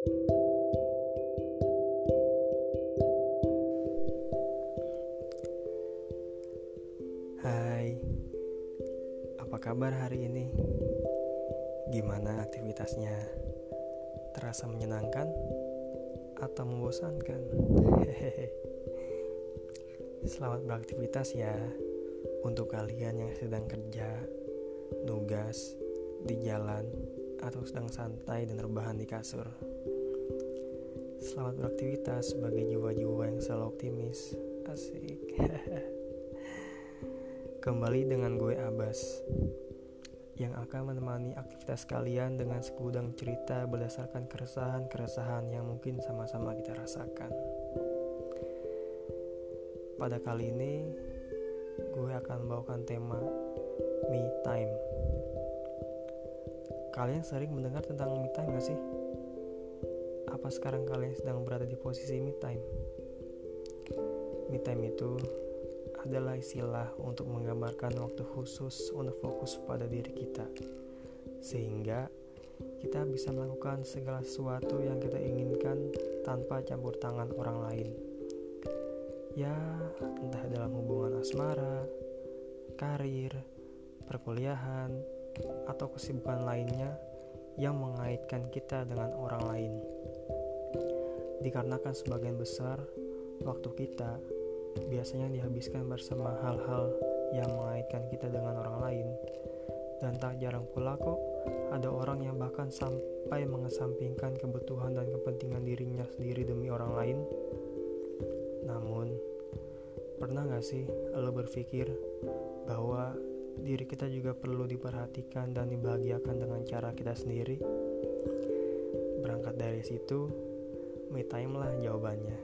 Hai, apa kabar hari ini? Gimana aktivitasnya? Terasa menyenangkan atau membosankan? Selamat beraktivitas ya untuk kalian yang sedang kerja, nugas, di jalan, atau sedang santai dan rebahan di kasur. Selamat beraktivitas sebagai jiwa-jiwa yang selalu optimis. Asik. Kembali dengan gue Abbas yang akan menemani aktivitas kalian dengan segudang cerita berdasarkan keresahan-keresahan yang mungkin sama-sama kita rasakan. Pada kali ini, gue akan membawakan tema me time. Kalian sering mendengar tentang me time gak sih? Apa sekarang kalian sedang berada di posisi me time? Me time itu adalah istilah untuk menggambarkan waktu khusus untuk fokus pada diri kita, sehingga kita bisa melakukan segala sesuatu yang kita inginkan tanpa campur tangan orang lain. Ya, entah dalam hubungan asmara, karir, perkuliahan, atau kesibukan lainnya yang mengaitkan kita dengan orang lain. Dikarenakan sebagian besar waktu kita biasanya dihabiskan bersama hal-hal yang mengaitkan kita dengan orang lain. Dan tak jarang pula kok ada orang yang bahkan sampai mengesampingkan kebutuhan dan kepentingan dirinya sendiri demi orang lain. Namun, pernah gak sih lo berpikir bahwa diri kita juga perlu diperhatikan dan dibahagiakan dengan cara kita sendiri? Berangkat dari situ, me time lah jawabannya.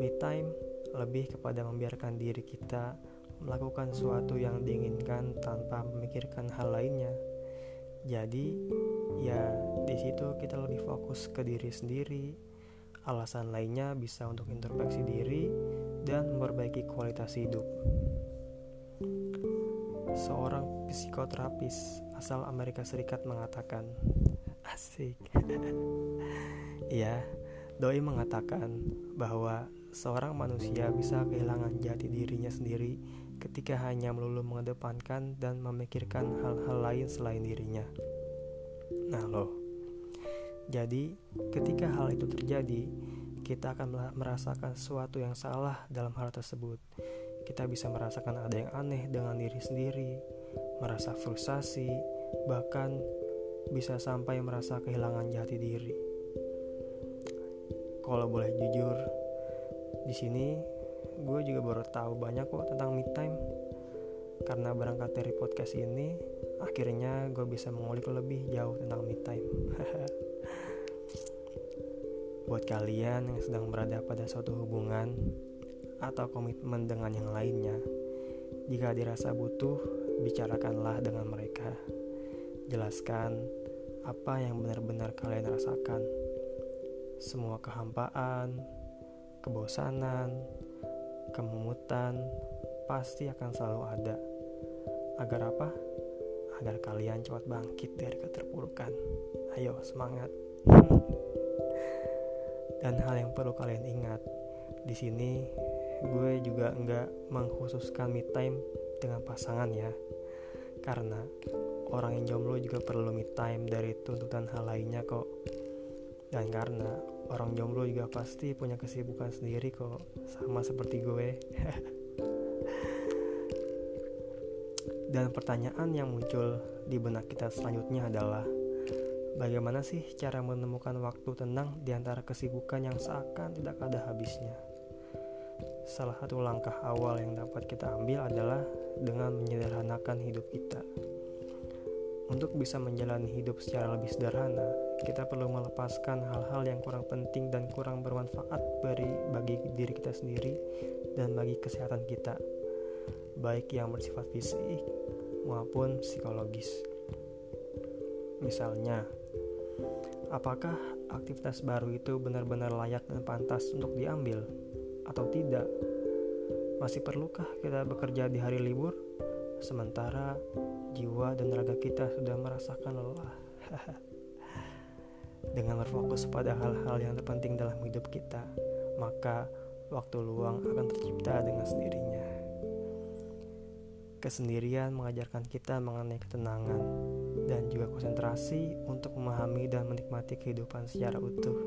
Me time lebih kepada membiarkan diri kita melakukan sesuatu yang diinginkan tanpa memikirkan hal lainnya. Jadi, ya di situ kita lebih fokus ke diri sendiri. Alasan lainnya bisa untuk introspeksi diri dan memperbaiki kualitas hidup. Seorang psikoterapis asal Amerika Serikat mengatakan, "Asik." Iya, Doi mengatakan bahwa seorang manusia bisa kehilangan jati dirinya sendiri ketika hanya melulu mengedepankan dan memikirkan hal-hal lain selain dirinya. Nah, loh. Jadi, ketika hal itu terjadi, kita akan merasakan sesuatu yang salah dalam hal tersebut. Kita bisa merasakan ada yang aneh dengan diri sendiri, merasa frustasi, bahkan bisa sampai merasa kehilangan jati diri. Kalau boleh jujur, di sini gue juga baru tahu banyak kok tentang me time. Karena berangkat dari podcast ini, akhirnya gue bisa mengulik lebih jauh tentang me time. Buat kalian yang sedang berada pada suatu hubungan atau komitmen dengan yang lainnya, jika dirasa butuh, bicarakanlah dengan mereka. Jelaskan apa yang benar-benar kalian rasakan. Semua kehampaan, kebosanan, kememutan pasti akan selalu ada. Agar apa? Agar kalian cepat bangkit dari keterpurukan. Ayo, semangat. Dan hal yang perlu kalian ingat, di sini gue juga nggak mengkhususkan me time dengan pasangan ya. Karena orang yang jomblo juga perlu me time dari tuntutan hal lainnya kok. Dan karena orang jomblo juga pasti punya kesibukan sendiri kok sama seperti gue. Dan pertanyaan yang muncul di benak kita selanjutnya adalah bagaimana sih cara menemukan waktu tenang di antara kesibukan yang seakan tidak ada habisnya? Salah satu langkah awal yang dapat kita ambil adalah dengan menyederhanakan hidup kita. Untuk bisa menjalani hidup secara lebih sederhana, kita perlu melepaskan hal-hal yang kurang penting dan kurang bermanfaat bagi, bagi diri kita sendiri dan bagi kesehatan kita, baik yang bersifat fisik maupun psikologis. Misalnya, apakah aktivitas baru itu benar-benar layak dan pantas untuk diambil atau tidak? Masih perlukah kita bekerja di hari libur? Sementara jiwa dan raga kita sudah merasakan lelah. dengan berfokus pada hal-hal yang terpenting dalam hidup kita, maka waktu luang akan tercipta dengan sendirinya. Kesendirian mengajarkan kita mengenai ketenangan dan juga konsentrasi untuk memahami dan menikmati kehidupan secara utuh.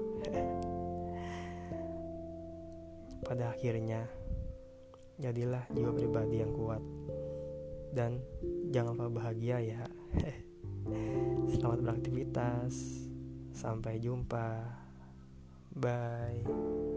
Pada akhirnya, jadilah jiwa pribadi yang kuat dan jangan lupa bahagia ya. Selamat beraktivitas. Sampai jumpa. Bye.